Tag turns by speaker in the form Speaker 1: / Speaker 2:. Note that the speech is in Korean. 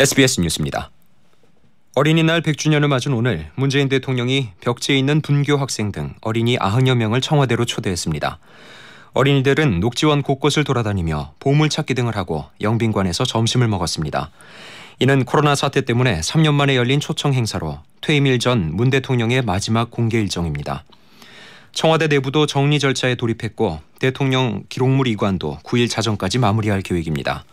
Speaker 1: SBS 뉴스입니다. 어린이날 100주년을 맞은 오늘 문재인 대통령이 벽지에 있는 분교 학생 등 어린이 90여 명을 청와대로 초대했습니다. 어린이들은 녹지원 곳곳을 돌아다니며 보물찾기 등을 하고 영빈관에서 점심을 먹었습니다. 이는 코로나 사태 때문에 3년 만에 열린 초청 행사로 퇴임일 전 문 대통령의 마지막 공개 일정입니다. 청와대 내부도 정리 절차에 돌입했고 대통령 기록물 이관도 9일 자정까지 마무리할 계획입니다.